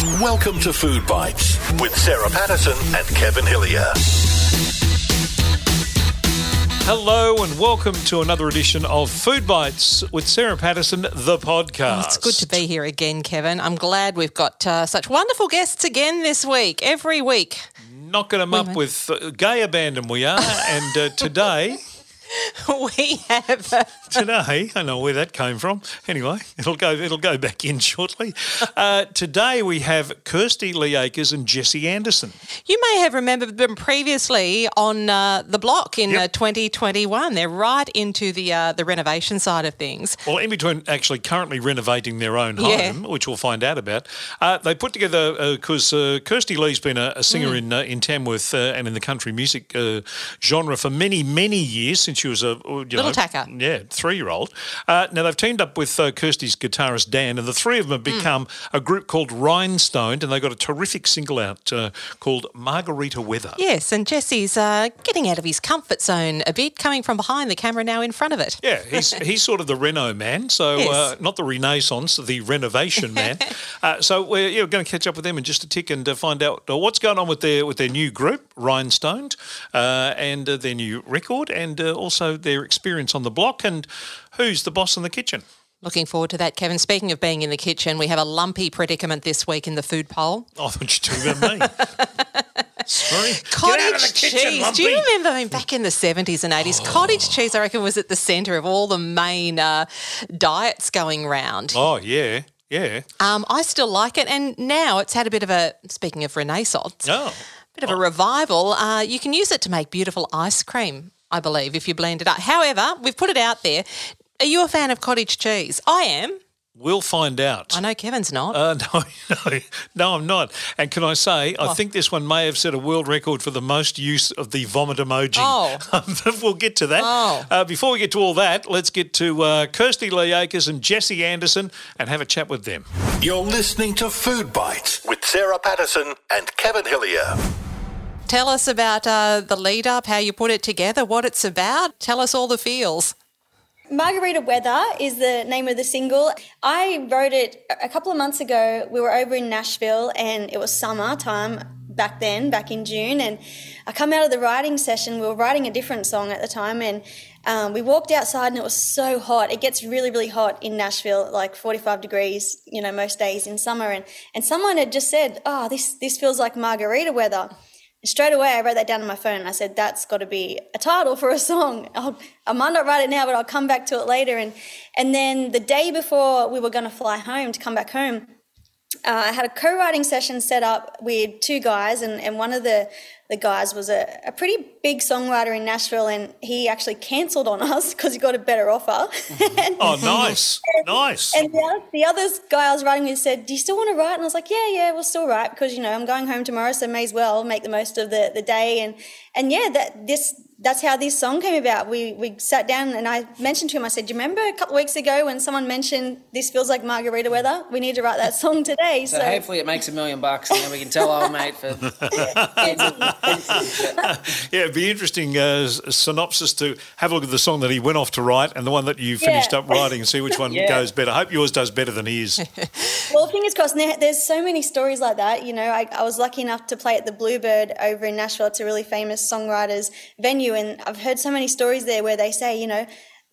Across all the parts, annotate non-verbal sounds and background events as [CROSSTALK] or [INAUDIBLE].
Welcome to Food Bytes with Sarah Patterson and Kevin Hillier. Hello and welcome to another edition of Food Bytes with Sarah Patterson, the podcast. Oh, it's good to be here again, Kevin. I'm glad we've got uh, such wonderful guests again this week, every week. Knocking them up with uh, gay abandon, we are. and uh, today, [LAUGHS] we have. Today, I know where that came from. Anyway, it'll go. It'll go back in shortly. Uh, today we have Kirsty Lee Akers and Jesse Anderson. you may have remembered them previously on uh, the block in Yep. uh, 2021. They're right into the uh, the renovation side of things. Well, in between actually currently renovating their own Yeah. home, which we'll find out about, uh, they put together because uh, Kirsty Lee's been a, a singer Mm. in uh, in Tamworth uh, and in the country music uh, genre for many many years since she was a you Little know, tacker. yeah, three year old. Uh, now they've teamed up with uh, Kirsty's guitarist Dan, and the three of them have Mm. become a group called Rhinestoned, and they got a terrific single out uh, called Margarita Weather. Yes, and Jesse's uh, getting out of his comfort zone a bit, coming from behind the camera now in front of it. Yeah, he's [LAUGHS] he's sort of the reno man, so Yes. uh, not the Renaissance, the renovation man. [LAUGHS] uh, so we're going to catch up with them in just a tick and uh, find out uh, what's going on with their with their new group, Rhinestoned, uh, and uh, their new record, and uh, also their experience on the block, and who's the boss in the kitchen. Looking forward to that, Kevin. Speaking of being in the kitchen, we have a lumpy predicament this week in the food poll. Oh, I thought you were talking about me. [LAUGHS] Sorry. Cottage Get out of the kitchen, cheese. Lumpy. Do you remember I mean, back in the 70s and 80s? Cottage cheese, I reckon, was at the centre of all the main uh, diets going round. Oh yeah, yeah. Um, I still like it. And now it's had a bit of a, speaking of renaissance, Oh, bit of a revival. Uh, you can use it to make beautiful ice cream, I believe, if you blend it up. However, we've put it out there. Are you a fan of cottage cheese? I am. we'll find out. I know Kevin's not. Uh, [LAUGHS] no, no, no, I'm not. And can I say, I think this one may have set a world record for the most use of the vomit emoji. Oh. [LAUGHS] We'll get to that. Oh. Uh, before we get to all that, let's get to uh, Kirsty Lee Akers and Jesse Anderson and have a chat with them. You're listening to Food Bytes with Sarah Patterson and Kevin Hillier. Tell us about uh, the lead up, how you put it together, what it's about. Tell us all the feels. Margarita Weather is the name of the single. I wrote it a couple of months ago. We were over in Nashville and it was summer time back then, back in June. And I come out of the writing session. We were writing a different song at the time and um, we walked outside and it was so hot. It gets really, really hot in Nashville, like 45 degrees, you know, most days in summer. And, and someone had just said, oh, this, this feels like margarita weather. Straight away, I wrote that down on my phone and I said, that's got to be a title for a song. I'll, I might not write it now, but I'll come back to it later. And, and then the day before we were going to fly home to come back home, uh, I had a co-writing session set up with two guys, and, and one of the, the guys was a, a pretty big songwriter in Nashville, and he actually cancelled on us [LAUGHS] because he got a better offer. and, [LAUGHS] Oh, nice, [LAUGHS] nice. and the, other- the other guy I was writing with said, "Do you still want to write?" And I was like, "Yeah, yeah, we'll still write because you know I'm going home tomorrow, so may as well make the most of the, the day." And and yeah, that this that's how this song came about. We we sat down and I mentioned to him. I said, "Do you remember a couple of weeks ago when someone mentioned this feels like margarita weather? We need to write that song today." So So, hopefully it makes a million bucks, and then we can tell old mate for. [LAUGHS] Yeah, it'd be interesting uh, synopsis to have a look at the song that he went off to write and the one that you finished Yeah. up writing and see which [LAUGHS] one Yeah. goes better. I hope yours does better than his. [LAUGHS] well, fingers crossed. There's so many stories like that. You know, I, I was lucky enough to play at the Bluebird over in Nashville. It's a really famous songwriters venue, and I've heard so many stories there where they say, you know,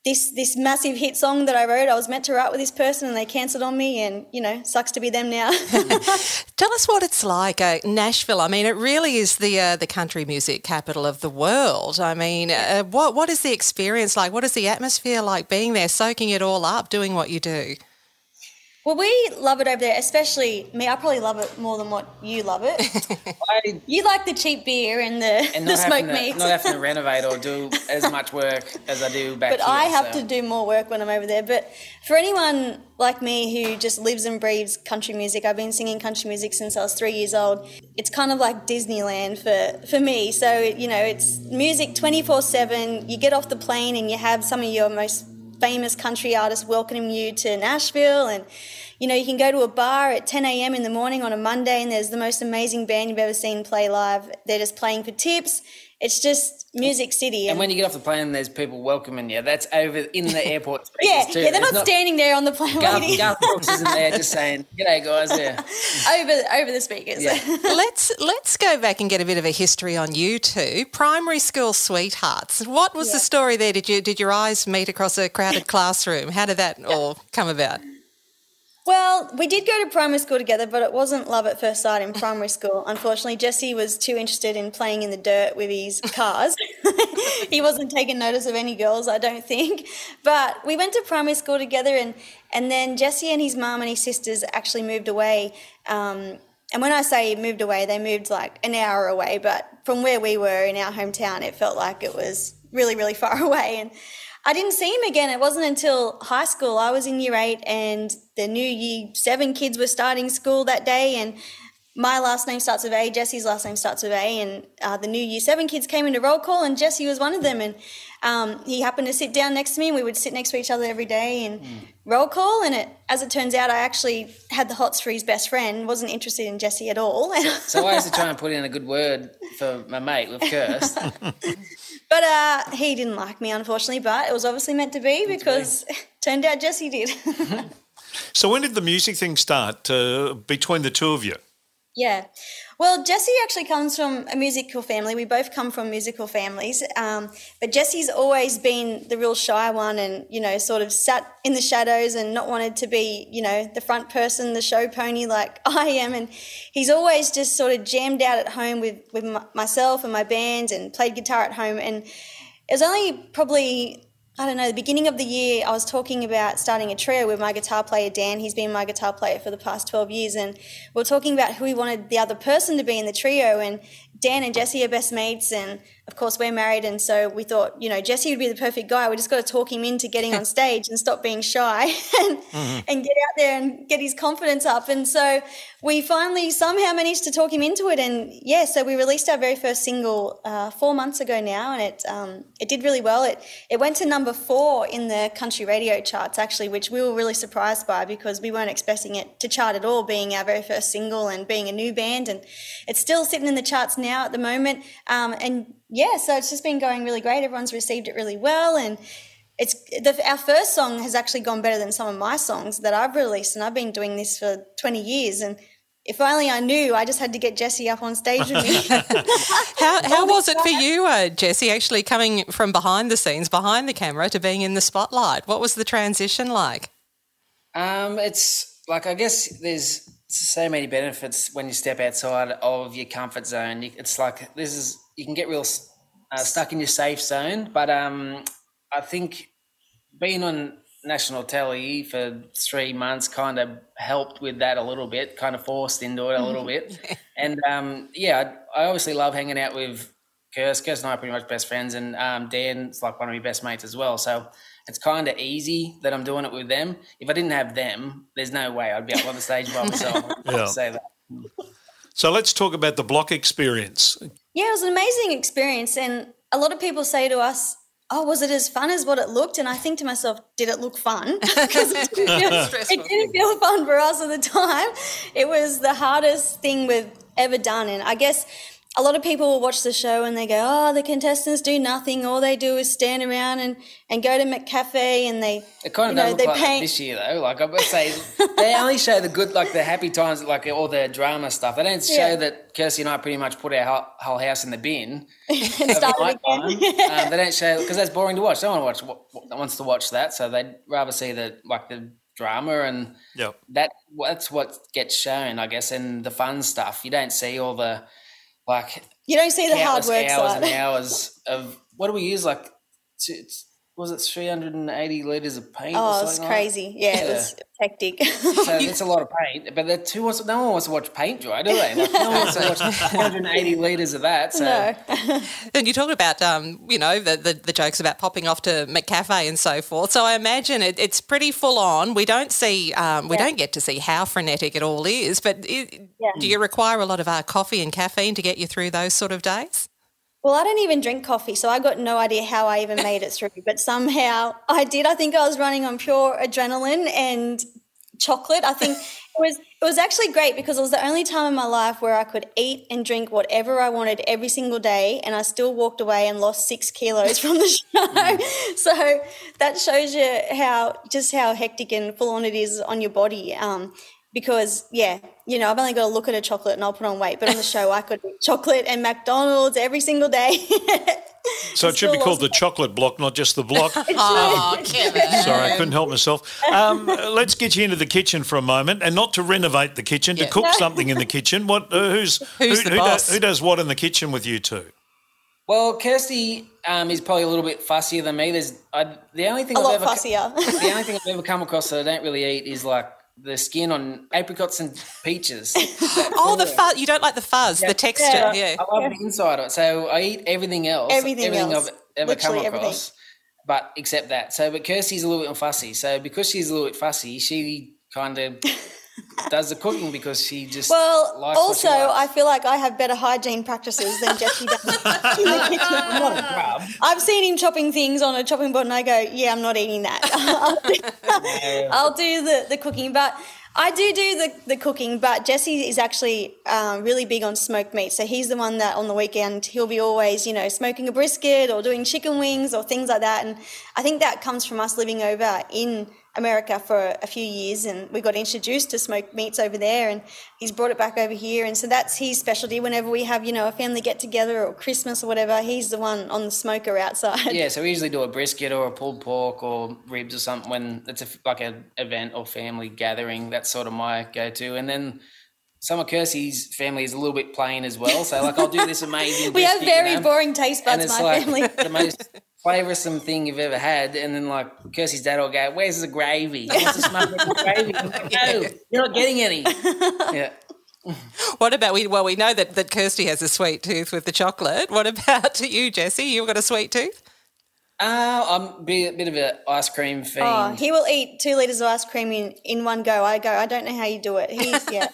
this this massive hit song that I wrote, I was meant to write with this person, and they cancelled on me, and you know, sucks to be them now. [LAUGHS] Tell us what it's like, uh, Nashville. I mean, it really is the uh, the country music capital of the world. I mean, uh, what what is the experience like? What is the atmosphere like being there, soaking it all up, doing what you do? Well, we love it over there, especially me. I probably love it more than what you love it. [LAUGHS] I, you like the cheap beer and the and the smoked having, to, meats. not having to [LAUGHS] renovate or do as much work as I do back but here. I have so. to do more work when I'm over there. But for anyone like me who just lives and breathes country music, I've been singing country music since I was three years old. It's kind of like Disneyland for, for me. So, you know, it's music 24 7. You get off the plane and you have some of your most famous country artists welcoming you to Nashville and you know, you can go to a bar at 10 a.m. in the morning on a Monday and there's the most amazing band you've ever seen play live. They're just playing for tips. It's just Music City. And when you get off the plane, there's people welcoming you. That's over in the airport. speakers [LAUGHS] yeah, too. yeah, they're There's not, standing there on the plane Garth, waiting Garth Brooks isn't there just saying, "G'day, guys." Yeah. [LAUGHS] over over the speakers. Yeah. [LAUGHS] let's let's go back and get a bit of a history on you two. Primary school sweethearts. What was the story there? Did you did your eyes meet across a crowded classroom? How did that all come about? Well, we did go to primary school together, but it wasn't love at first sight in primary [LAUGHS] school. Unfortunately, Jesse was too interested in playing in the dirt with his cars. [LAUGHS] he wasn't taking notice of any girls, I don't think. But we went to primary school together, and, and then Jesse and his mum and his sisters actually moved away. Um, and when I say moved away, they moved like an hour away, but from where we were in our hometown, it felt like it was really, really far [LAUGHS] away. And I didn't see him again. It wasn't until high school. I was in year eight, and the new year seven kids were starting school that day. And my last name starts with A, Jesse's last name starts with A, and uh, the new year seven kids came into roll call, and Jesse was one of them. And um, he happened to sit down next to me. And we would sit next to each other every day and roll call. And it, as it turns out, I actually had the hots for his best friend. wasn't interested in Jesse at all. So I used to try and put in a good word for my mate with Kirst. [LAUGHS] But uh, he didn't like me, unfortunately. But it was obviously meant to be because [LAUGHS] turned out Jesse did. [LAUGHS] So when did the music thing start uh, between the two of you? Yeah. Well, Jesse actually comes from a musical family. We both come from musical families. Um, but Jesse's always been the real shy one and, you know, sort of sat in the shadows and not wanted to be, you know, the front person, the show pony like [LAUGHS] I am. And he's always just sort of jammed out at home with, with myself and my band and played guitar at home. And it was only probably I don't know, the beginning of the year, I was talking about starting a trio with my guitar player, Dan. He's been my guitar player for the past 12 years. And we are talking about who we wanted the other person to be in the trio. And Dan and Jesse are best mates. And of course, we're married. And so we thought, you know, Jesse would be the perfect guy. We just got to talk him into getting on [LAUGHS] stage and stop being shy [LAUGHS] and, and get out there and get his confidence up. And so we finally somehow managed to talk him into it. And yeah, so we released our very first single uh, four months ago now. And it, um, it did really well. It, it went to number four in the country radio charts, actually, which we were really surprised by because we weren't expecting it to chart at all, being our very first single and being a new band. And it's still sitting in the charts now at the moment. Um, and yeah, so it's just been going really great. Everyone's received it really well. And it's the, our first song has actually gone better than some of my songs that I've released. And I've been doing this for 20 years. And if only I knew, I just had to get Jesse up on stage with me. [LAUGHS] [LAUGHS] How, how was it for you, uh, Jesse, actually coming from behind the scenes, behind the camera, to being in the spotlight? What was the transition like? Um, it's like I guess there's so many benefits when you step outside of your comfort zone. It's like this is you can get real uh, stuck in your safe zone, but um, I think being on national telly for three months kind of helped with that a little bit, kind of forced into it a little [LAUGHS] bit. And um, yeah, I, I obviously love hanging out with Kirst. Kirst and I are pretty much best friends, and um, Dan's like one of my best mates as well. So it's kind of easy that I'm doing it with them. If I didn't have them, there's no way I'd be up on the stage by myself. [LAUGHS] Yeah. I'll say that. So let's talk about the block experience. Yeah, it was an amazing experience. And a lot of people say to us, Oh, was it as fun as what it looked? And I think to myself, did it look fun? [LAUGHS] [LAUGHS] Because it, didn't feel- it didn't feel fun for us at the time. It was the hardest thing we've ever done. And I guess a lot of people will watch the show and they go, Oh, the contestants do nothing. All they do is stand around and, and go to McCafe and they, It kind of you know, does look they like paint. this year though. Like I would say, [LAUGHS] they only show the good, like the happy times, like all the drama stuff. They don't show Yeah. that Kirsty and I pretty much put our whole, whole house in the bin [LAUGHS] and over start night it time. [LAUGHS] um, they don't show because that's boring to watch. No one watch wa- wants to watch that, so they'd rather see the like the drama and Yep. that. That's what gets shown, I guess, and the fun stuff. You don't see all the like You don't see the hard work hours side. and [LAUGHS] hours of what do we use? Like, t- it's- was it 380 liters of paint? or Oh, it's something like that? crazy. Yeah, it was hectic. So [LAUGHS] that's a lot of paint, but the two wants, no one wants to watch paint dry, do they? Like, no one wants to watch [LAUGHS] 180 litres of that. So no. [LAUGHS] And you talk about, um, you know, the, the, the jokes about popping off to McCafe and so forth. So I imagine it, it's pretty full on. We don't see, um, we Yeah. don't get to see how frenetic it all is. But it, Yeah. do you require a lot of uh, coffee and caffeine to get you through those sort of days? Well, I don't even drink coffee, so I got no idea how I even made it through. But somehow I did. I think I was running on pure adrenaline and chocolate. I think it was it was actually great because it was the only time in my life where I could eat and drink whatever I wanted every single day, and I still walked away and lost six kilos from the [LAUGHS] show. so that shows you how just how hectic and full on it is on your body. Um, because yeah, you know, I've only got to look at a chocolate and I'll put on weight. But on the show, I could eat chocolate and McDonald's every single day. So it should be called the chocolate block, not just the block. [LAUGHS] Oh, Kevin. Sorry, I couldn't help myself. Um, let's get you into the kitchen for a moment, and not to renovate the kitchen, to Yeah. cook something in the kitchen. What? Uh, who's [LAUGHS] Who's who, the who boss? Does, who does what in the kitchen with you two? Well, Kirsty um, is probably a little bit fussier than me. There's I, the only thing a I've lot ever fussier. the only thing I've ever come across that I don't really eat is like the skin on apricots and peaches. [LAUGHS] Oh, the fuzz. You don't like the fuzz, the texture. Yeah. I love the inside of it. So I eat everything else. Everything else. I've ever come across. everything. But except that. So but Kirsty's a little bit fussy. So because she's a little bit fussy, she kind of [LAUGHS] does the cooking because she just Well, likes what she also, likes. I feel like I have better hygiene practices than Jesse does in the kitchen. I'm not a grub. I've seen him chopping things on a chopping board, and I go, "Yeah, I'm not eating that. [LAUGHS] I'll do the, the cooking." But I do do the, the cooking. But Jesse is actually um, really big on smoked meat, so he's the one that on the weekend he'll be always, you know, smoking a brisket or doing chicken wings or things like that. And I think that comes from us living over in America for a few years, and we got introduced to smoked meats over there, and he's brought it back over here, and so that's his specialty. Whenever we have, you know, a family get together or Christmas or whatever, he's the one on the smoker outside. Yeah, so we usually do a brisket or a pulled pork or ribs or something when it's a, like an event or family gathering. That's sort of my go-to. And then some of Kirsty's family is a little bit plain as well. So like I'll do this amazing. [LAUGHS] We have brisket, you very know, boring taste buds, my like family. the most [LAUGHS] flavoursome thing you've ever had. And then like Kirsty's dad will go, "Where's the gravy? What's the smoking gravy?" I'm like, no, [LAUGHS] you're not getting any. [LAUGHS] Yeah. What about we? Well, we know that, that Kirsty has a sweet tooth with the chocolate. What about [LAUGHS] you, Jesse? You've got a sweet tooth? Uh, I'm a bit, bit of an ice cream fiend. Oh, he will eat two liters of ice cream in, in one go. I go, I don't know how you do it. He's yeah.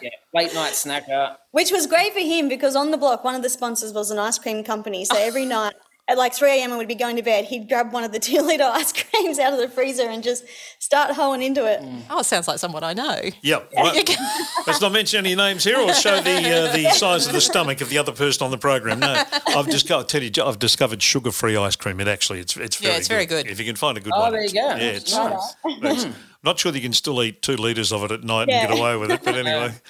yeah, late night snacker. Which was great for him because on the block, one of the sponsors was an ice cream company. So every night at like 3 a.m. and we'd be going to bed, he'd grab one of the [LAUGHS] two liter ice creams out of the freezer and just start hoeing into it. Oh, it sounds like someone I know. Yep. Right. [LAUGHS] Let's not mention any names here or show the uh, the [LAUGHS] size of the stomach of the other person on the program. No, I've just got to tell you, I've discovered sugar-free ice cream. It actually, it's it's very Yeah, it's very good. If you can find a good Oh, one, there you go. Yeah, it's Nice. it's- Not sure that you can still eat two liters of it at night Yeah. and get away with it, but anyway. [LAUGHS]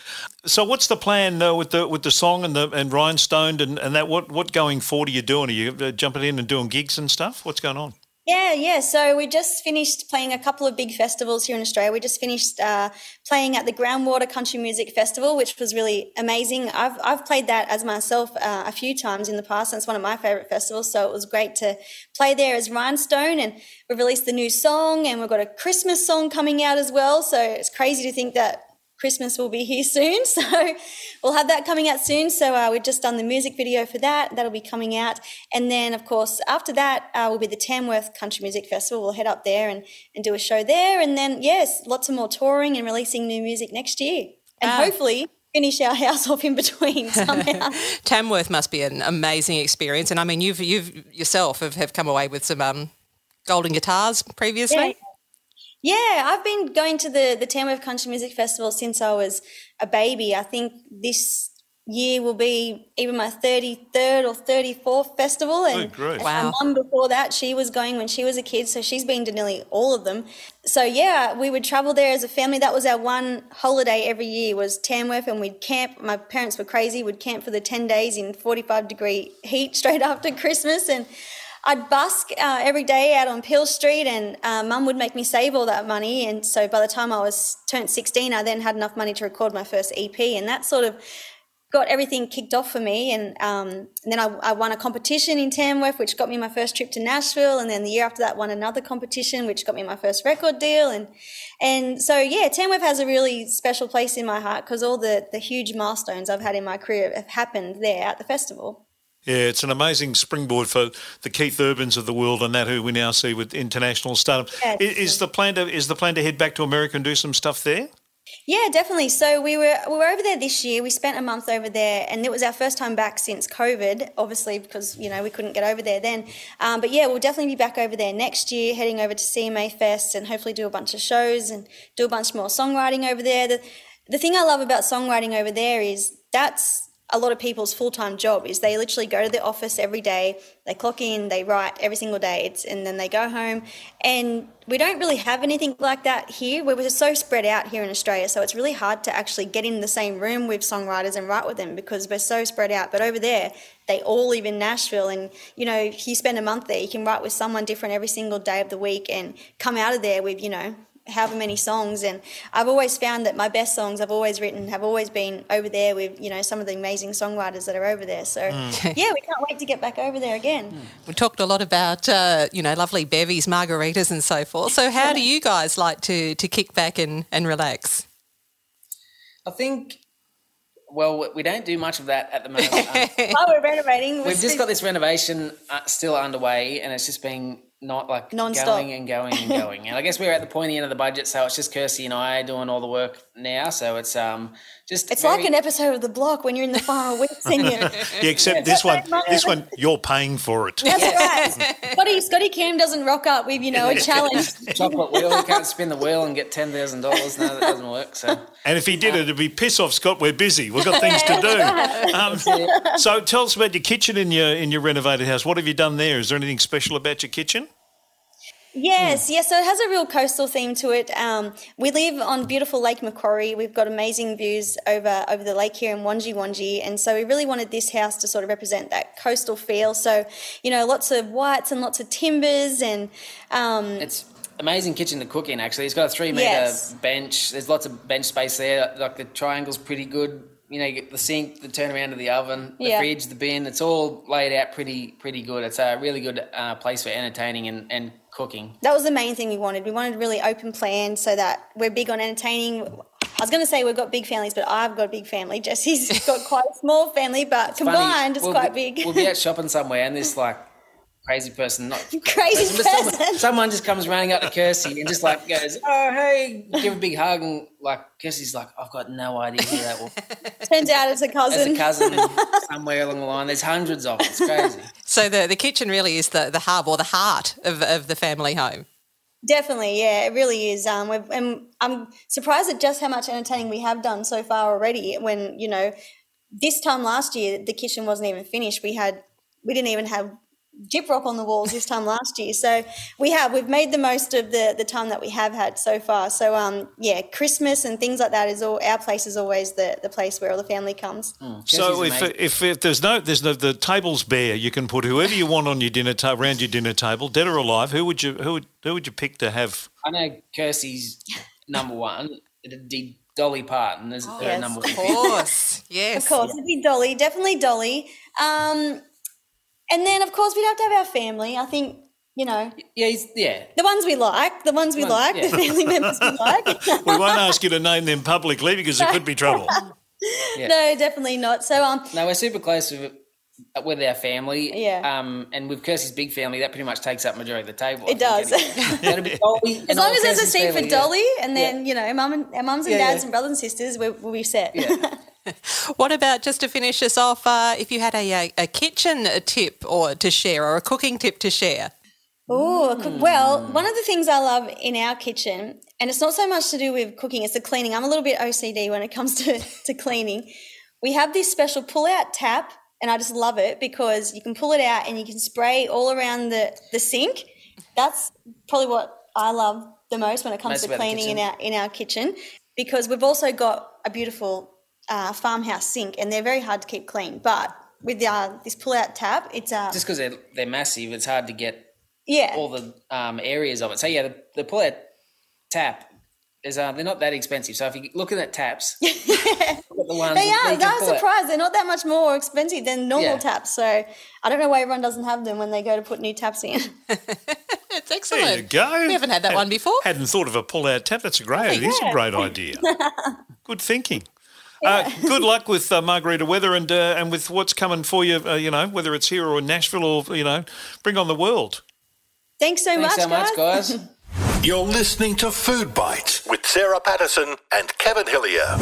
So, what's the plan uh, with the with the song and the and Rhinestone and, and that? What what going forward are you doing? Are you uh, jumping in and doing gigs and stuff? What's going on? Yeah, yeah. So we just finished playing a couple of big festivals here in Australia. We just finished uh, playing at the Groundwater Country Music Festival, which was really amazing. I've I've played that as myself uh, a few times in the past, and it's one of my favorite festivals. So it was great to play there as Rhinestone, and we've released the new song, and we've got a Christmas song coming out as well. So it's crazy to think that Christmas will be here soon. [LAUGHS] So we'll have that coming out soon. So uh, we've just done the music video for that. That'll be coming out. And then, of course, after that uh, will be the Tamworth Country Music Festival. We'll head up there and, and do a show there. And then, yes, lots of more touring and releasing new music next year. And Ah. hopefully finish our [LAUGHS] house off in between [LAUGHS] somehow. Tamworth must be an amazing experience, and I mean, you've you've yourself have, have come away with some um, golden guitars previously. Yeah, I've been going to the the Tamworth Country Music Festival since I was a baby. I think this year will be even my 33rd or 34th festival. And Oh, great. Wow. my mum before that, she was going when she was a kid, so she's been to nearly all of them. So yeah, we would travel there as a family. That was our one holiday every year was Tamworth, and we'd camp. My parents were crazy. We'd camp for the 10 days in 45 degree heat [LAUGHS] straight after Christmas, and I'd busk uh, every day out on Peel Street, and uh, Mum would make me save all that money. And so by the time I was turned 16, I then had enough money to record my first EP, and that sort of got everything kicked off for me. And, um, and then I, I won a competition in Tamworth, which got me my first trip to Nashville. And then the year after that, won another competition, which got me my first record deal. And and so yeah, Tamworth has a really special place in my heart because all the the huge milestones I've had in my career have happened there at the festival. Yeah, it's an amazing springboard for the Keith Urbans of the world and that who we now see with international stardom. Yeah, I- is the plan to is the plan to head back to America and do some stuff there? Yeah, definitely. So we were we were over there this year. We spent a month over there, and it was our first time back since COVID. Obviously, because you know we couldn't get over there then. Um, but yeah, we'll definitely be back over there next year, heading over to CMA Fest, and hopefully do a bunch of shows and do a bunch more songwriting over there. The the thing I love about songwriting over there is that's a lot of people's full-time job is they literally go to the office every day they clock in they write every single day it's, and then they go home. And we don't really have anything like that here. We're so spread out here in australia so it's really hard to actually get in the same room with songwriters and write with them because we're so spread out. But over there they all live in nashville and you know if you spend a month there you can write with someone different every single day of the week and come out of there with you know however many songs and I've always found that my best songs I've always written have always been over there with you know some of the amazing songwriters that are over there so yeah we can't wait to get back over there again We talked a lot about, uh, you know, lovely bevies, margaritas and so forth. So how do you guys like to, to kick back and, and relax? I think. Well, we don't do much of that at the moment. [LAUGHS] Um, while we're renovating We've just got this renovation uh, still underway, and it's just been not like Non-stop. going and going and going. and I guess we're at the point at the end of the budget, so it's just Kirsty and I doing all the work now. So it's um just it's very- like an episode of the block when you're in the final [LAUGHS] weeks and you Yeah, except this one, [LAUGHS] this one, you're paying for it. that's right [LAUGHS] Scotty Scotty Cam doesn't rock up with you know a challenge chocolate wheel. You can't spin the wheel and get ten thousand dollars. No, that doesn't work. So And if he did it, it'd be piss off, Scott. We're busy. We've got things to do. Um, so tell us about your kitchen in your in your renovated house. What have you done there? Is there anything special about your kitchen? Yes, yes. So it has a real coastal theme to it. Um, we live on beautiful Lake Macquarie. We've got amazing views over over the lake here in Wangi Wangi, and so we really wanted this house to sort of represent that coastal feel. So, you know, lots of whites and lots of timbers, and um, it's amazing kitchen to cook in. Actually, it's got a three meter Yes. bench. There's lots of bench space there. Like the triangle's pretty good. You know, you get the sink, the turnaround of the oven, the Yeah. fridge, the bin. It's all laid out pretty pretty good. It's a really good uh, place for entertaining and, and cooking. that was the main thing we wanted. We wanted really open plan so that we're big on entertaining. I was going to say we've got big families, but I've got a big family. Jesse's [LAUGHS] got quite a small family, but combined, it's we'll quite be, big. We'll be out [LAUGHS] shopping somewhere, and this like crazy person, not [LAUGHS] Crazy but someone, person. someone just comes running up to Kirsty and just like goes, "Oh, hey," give a big hug, and like Kirsty's like, "I've got no idea who that was." [LAUGHS] Turns out it's a As cousin. a cousin [LAUGHS] somewhere along the line, there's hundreds of them. It's crazy. So the, the kitchen really is the, the hub or the heart of, of the family home. Definitely, yeah, it really is. Um, we've, and I'm surprised at just how much entertaining we have done so far already. When you know, this time last year, the kitchen wasn't even finished. We had, we didn't even have Gyprock on the walls this time last year. So we have, we've made the most of the the time that we have had so far. So um, yeah, Christmas and things like that is all our place is always the the place where all the family comes. So if, if if there's no there's no the table's bare, you can put whoever you want on your dinner table around your dinner table, dead or alive. Who would you who would who would you pick to have? I know Kirsty's number one. It'd be Dolly Parton is her yes. number Of course, yes. Of course, it'd be Dolly, definitely Dolly. Um, and then of course we'd have to have our family. I think you know Yeah, he's, yeah. the ones we like, the ones we Ones- like, yeah. the family members we like. [LAUGHS] We won't ask you to name them publicly because there could be trouble. [LAUGHS] no, definitely not. So um, No, we're super close with with our family. Yeah. Um, and with Kirsty's big family, that pretty much takes up majority of the table. It does. anyway. [LAUGHS] That'd be Dolly as long as there's a Kirsty's seat for yeah. Dolly, and then you know, mum and our mums and Yeah, dads yeah. and brothers and sisters, we're, we'll be set. Yeah. [LAUGHS] What about just to finish us off? Uh, if you had a, a, a kitchen tip or to share or a cooking tip to share? Oh, well, one of the things I love in our kitchen, and it's not so much to do with cooking, it's the cleaning. I'm a little bit OCD when it comes to, [LAUGHS] to cleaning. We have this special pull out tap, and I just love it because you can pull it out and you can spray all around the, the sink. That's probably what I love the most when it comes Most to cleaning in our in our kitchen because we've also got a beautiful uh, farmhouse sink and they're very hard to keep clean. But with uh, this pull out tap, it's uh, Just because they're, they're massive, it's hard to get yeah, all the um, areas of it. So yeah, the, the pull out tap is uh, they're not that expensive. So if you look at that taps, [LAUGHS] look at the ones They are. you can I was surprised. They're not that much more expensive than normal Yeah. taps. So I don't know why everyone doesn't have them when they go to put new taps in. [LAUGHS] It's excellent. There you go. We haven't had that one before. Hadn't thought of a pull-out tap. That's a great. It is a great [LAUGHS] idea. Good thinking. Uh, good luck with uh, Margarita Weather and uh, and with what's coming for you. Uh, you know, whether it's here or in Nashville or you know, bring on the world. Thanks so Thanks much, so much, guys. guys. [LAUGHS] You're listening to Food Bytes with Sarah Patterson and Kevin Hillier.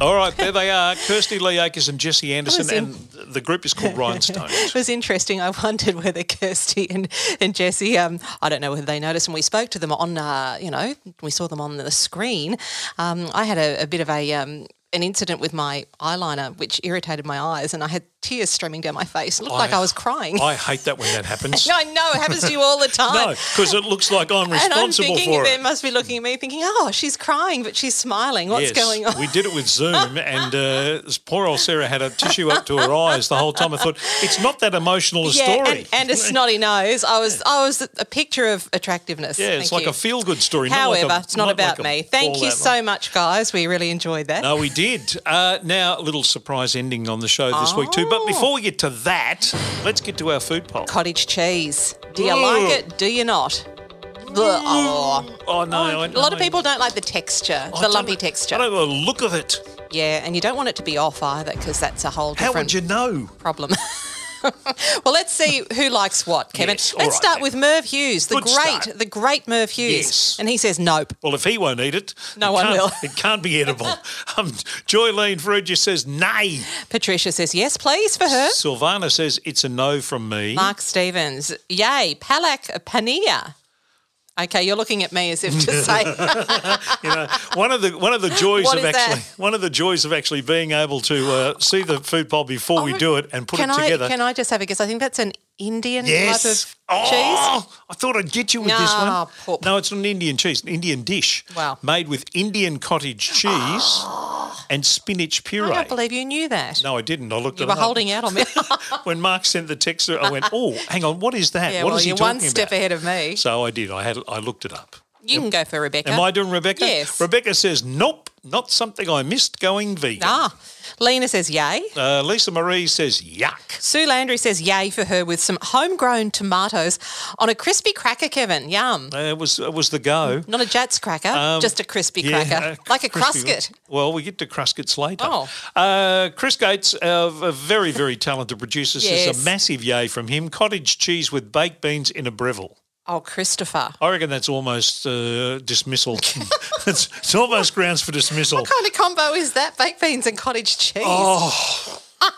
All right, there they are. Kirsty Lee Akers and Jesse Anderson, in- and the group is called Rhinestones. [LAUGHS] It was interesting. I wondered whether Kirsty and, and Jesse, um, I don't know whether they noticed when we spoke to them on, uh, you know, we saw them on the screen. Um, I had a, a bit of a um, an incident with my eyeliner, which irritated my eyes, and I had tears streaming down my face. It looked like I was crying. I hate that when that [LAUGHS] happens. I know it happens to you all the [LAUGHS] time. No, because it looks like I'm responsible and I'm thinking for they it. must be looking at me thinking, oh, she's crying, but she's smiling. What's yes, going on? we did it with Zoom, [LAUGHS] and uh, poor old Sarah had a tissue up to her eyes the whole time. I thought it's not that emotional a yeah, story. and, and a snotty nose. I was, I was a picture of attractiveness. yeah, it's Thank like you. a feel-good story. However, not like a, it's not, about like a me. Thank you so much, guys. We really enjoyed that. No, we did. Uh, now, a little surprise ending on the show this week too. Oh. But before we get to that, let's get to our food poll. Cottage cheese. Do you like it? Do you not? Oh. Oh no, I, A lot of people don't like the texture, I the lumpy texture. I don't like the look of it. Yeah, and you don't want it to be off either because that's a whole How different would you know? problem. [LAUGHS] [LAUGHS] well, let's see who likes what, Kevin. Yes, let's right start then. with Merv Hughes, the Good great, start. the great Merv Hughes, Yes. and he says nope. Well, if he won't eat it, No it one can't- will. It can't be edible. [LAUGHS] um, Joylene Fruit says nay. Patricia says yes, please for her. Sylvana says it's a no from me. Mark Stevens, yay, Palak Paneer. Okay, you're looking at me as if [LAUGHS] to say, You know, one of the one of the [LAUGHS] joys What of is that? actually one of the joys of actually being able to uh, see the food poll before we do it and put Oh, can it I together. can I just have a guess? I think that's an Indian yes. type of oh, cheese. I thought I'd get you with this Nah, one. poop. No, it's not an Indian cheese, an Indian dish. Wow. Made with Indian cottage cheese and spinach puree. I don't believe you knew that. no, I didn't. I looked you it were up. holding out on me. [LAUGHS] when Mark sent the text, I went, [LAUGHS] "Oh, hang on, what is that? yeah, what well, is he you're talking one step ahead of me. So I did. I had. I looked it up. You can go for Rebecca. Am I doing Rebecca? Yes. Rebecca says, "Nope, not something I missed going vegan." Ah, Lena says yay. Uh, Lisa Marie says, "Yuck." Sue Landry says yay for her with some homegrown tomatoes on a crispy cracker, Kevin. Yum. Uh, it was it was the go. Not a Jatz cracker, just a crispy Yeah, cracker. uh, like a Cruskit. Well, we get to Cruskits later. Oh. Uh, Chris Gates, uh, a very, very talented producer, says Yes. a massive yay from him. Cottage cheese with baked beans in a Breville. Oh, Christopher. I reckon that's almost uh, dismissal. [LAUGHS] it's, it's almost grounds for dismissal. What kind of combo is that? Baked beans and cottage cheese. Oh. [LAUGHS]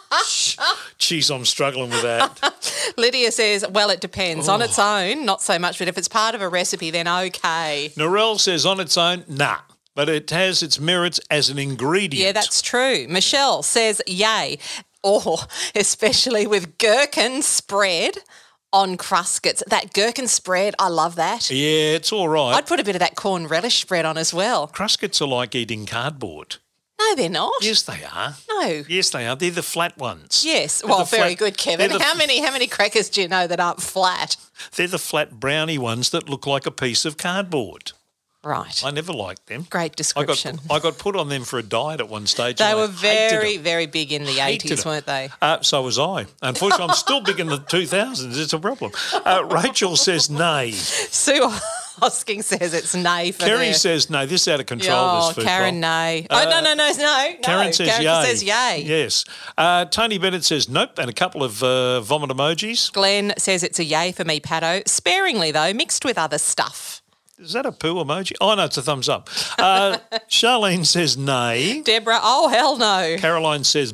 Jeez, I'm struggling with that. [LAUGHS] Lydia says, well, it depends. Oh. On its own, not so much, but if it's part of a recipe, then okay. Narelle says on its own, nah, but it has its merits as an ingredient. Yeah, that's true. Michelle says, yay. Or especially with gherkin spread on Cruskits. That gherkin spread, I love that. Yeah, it's all right. I'd put a bit of that corn relish spread on as well. Cruskits are like eating cardboard. No, they're not. Yes, they are. No. Yes, they are. They're the flat ones. Yes. They're Well, very flat- good, Kevin. the- How many how many crackers do you know that aren't flat? They're the flat brownie ones that look like a piece of cardboard. Right. I never liked them. Great I got description. I got put on them for a diet at one stage. They were very, very big in the 80s, them. weren't they? Uh, so was I. Unfortunately, I'm still big in the 2000s. It's a problem. Uh, Rachel says nay. Sue Hosking says it's nay for Kerry says no. This is out of control. Oh, this food Karen, nay. oh, no, no, no, no. no. Karen says Karen yay. says yay. Yes. Uh, Tony Bennett says nope, and a couple of uh, vomit emojis. Glenn says it's a yay for me, Pato. Sparingly, though, mixed with other stuff. Is that a poo emoji? Oh no, it's a thumbs up. Uh, [LAUGHS] Charlene says nay. Deborah, oh, hell no. Caroline says.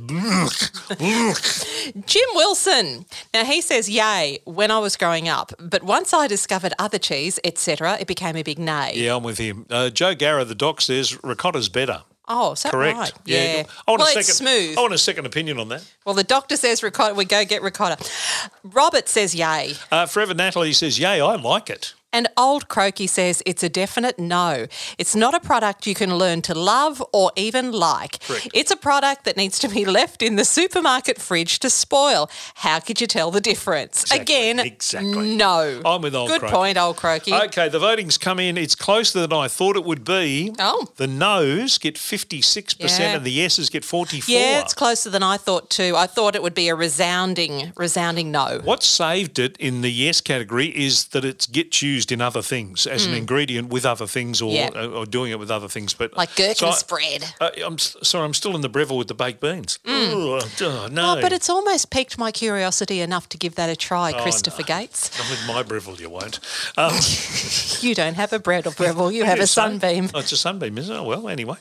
Jim Wilson. Now, he says yay when I was growing up, but once I discovered other cheese, etc., it became a big nay. Yeah, I'm with him. Uh, Joe Garra, the doc, says ricotta's better. Oh, is that Correct. right? Yeah. I want well, a second. it's smooth. I want a second opinion on that. Well, the doctor says ricotta. We go get ricotta. Robert says yay. Uh, Forever Natalie says, "Yay, I like it." And Old Croaky says it's a definite no. It's not a product you can learn to love or even like. Correct. It's a product that needs to be left in the supermarket fridge to spoil. How could you tell the difference? Exactly, Again, exactly. no. I'm with Old Good Croaky. point, Old Croaky. Okay, the voting's come in. It's closer than I thought it would be. Oh. The no's get 56% Yeah. and the yeses get 44 Yeah, it's closer than I thought too. I thought it would be a resounding, resounding no. What saved it in the yes category is that it's get you used in other things as an ingredient with other things or, Yeah. or, or doing it with other things. But Like gherkin so I- spread. uh, I'm sorry, I'm still in the Breville with the baked beans. Ugh, oh, no. Oh, but it's almost piqued my curiosity enough to give that a try, Christopher Gates. Not with my Breville, you won't. Um, [LAUGHS] You don't have a bread or Breville, you [LAUGHS] have a sunbeam. Oh, it's a sunbeam, isn't it? Well, anyway,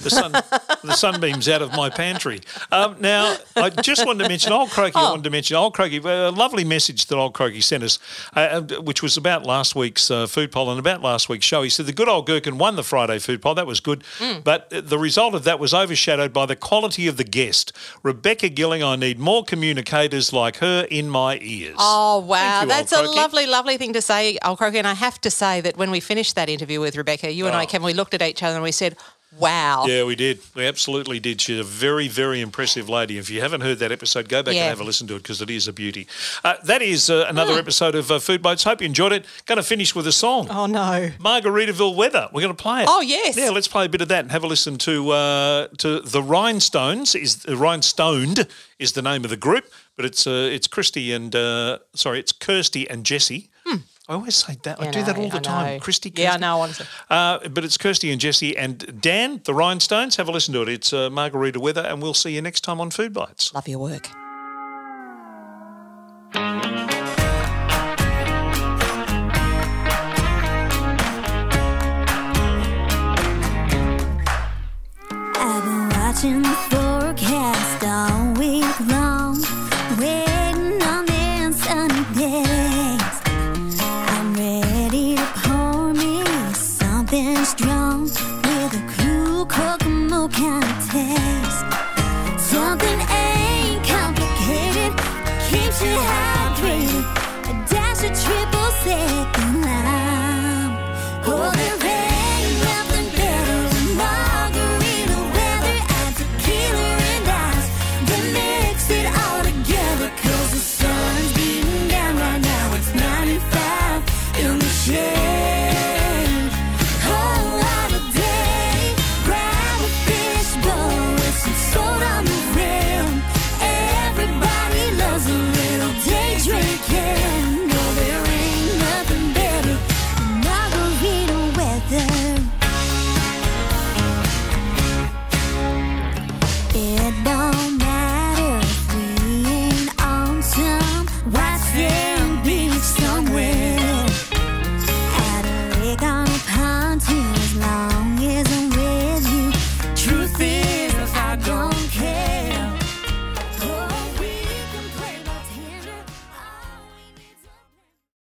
the sun, the sunbeam's out of my pantry. Um, now, I just wanted to mention Old Croaky. I Oh. wanted to mention Old Croaky. A lovely message that Old Croaky sent us, uh, uh, which was about last week's uh, food poll and about last week's show. He said the good old gherkin won the Friday food poll. That was good, Hmm. but the result of that was overshadowed by the quality of the guest, Rebecca Gilling. I need more communicators like her in my ears. Oh, wow. you, That's a lovely, lovely thing to say, Old Croaky. And I have to say that when we finished that interview with Rebecca, you and I, Oh. Kevin, we looked at each other and we said, wow. Yeah, we did. We absolutely did. She's a very, very impressive lady. If you haven't heard that episode, go back Yeah. and have a listen to it because it is a beauty. Uh, that is uh, another episode of uh, Food Bytes. Hope you enjoyed it. Going to finish with a song. Oh, no. Margaritaville Weather. We're going to play it. Oh, yes. Yeah, let's play a bit of that and have a listen to uh, to the Rhinestones. Is uh, Rhinestoned is the name of the group, but it's uh, it's Christy and uh, sorry, it's Kirsty and Jesse. I always say that. I. Yeah, do that all the I time. Christy. Yeah, no, I Kirsty. know, honestly. Uh, but it's Kirsty and Jesse and Dan, the Rhinestones. Have a listen to it. It's uh, Margarita Weather, and we'll see you next time on Food Bytes. Love your work.